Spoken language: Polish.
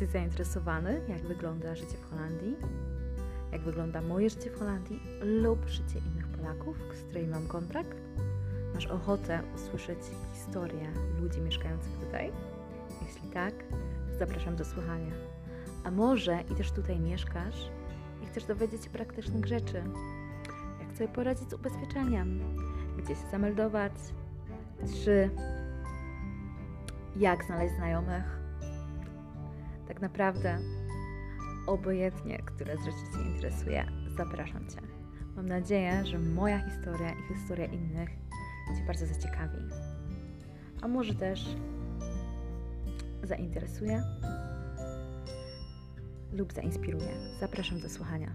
jesteś zainteresowany, jak wygląda życie w Holandii, jak wygląda moje życie w Holandii lub życie innych Polaków, z którymi mam kontakt, masz ochotę usłyszeć historię ludzi mieszkających tutaj? Jeśli tak, zapraszam do słuchania. A może i też tutaj mieszkasz i chcesz dowiedzieć się praktycznych rzeczy, jak sobie poradzić z ubezpieczeniem, gdzie się zameldować, czy jak znaleźć znajomych. Tak naprawdę, obojętnie, które z rzeczy Cię interesuje, zapraszam Cię. Mam nadzieję, że moja historia i historia innych Cię bardzo zaciekawi. A może też zainteresuje lub zainspiruje. Zapraszam do słuchania.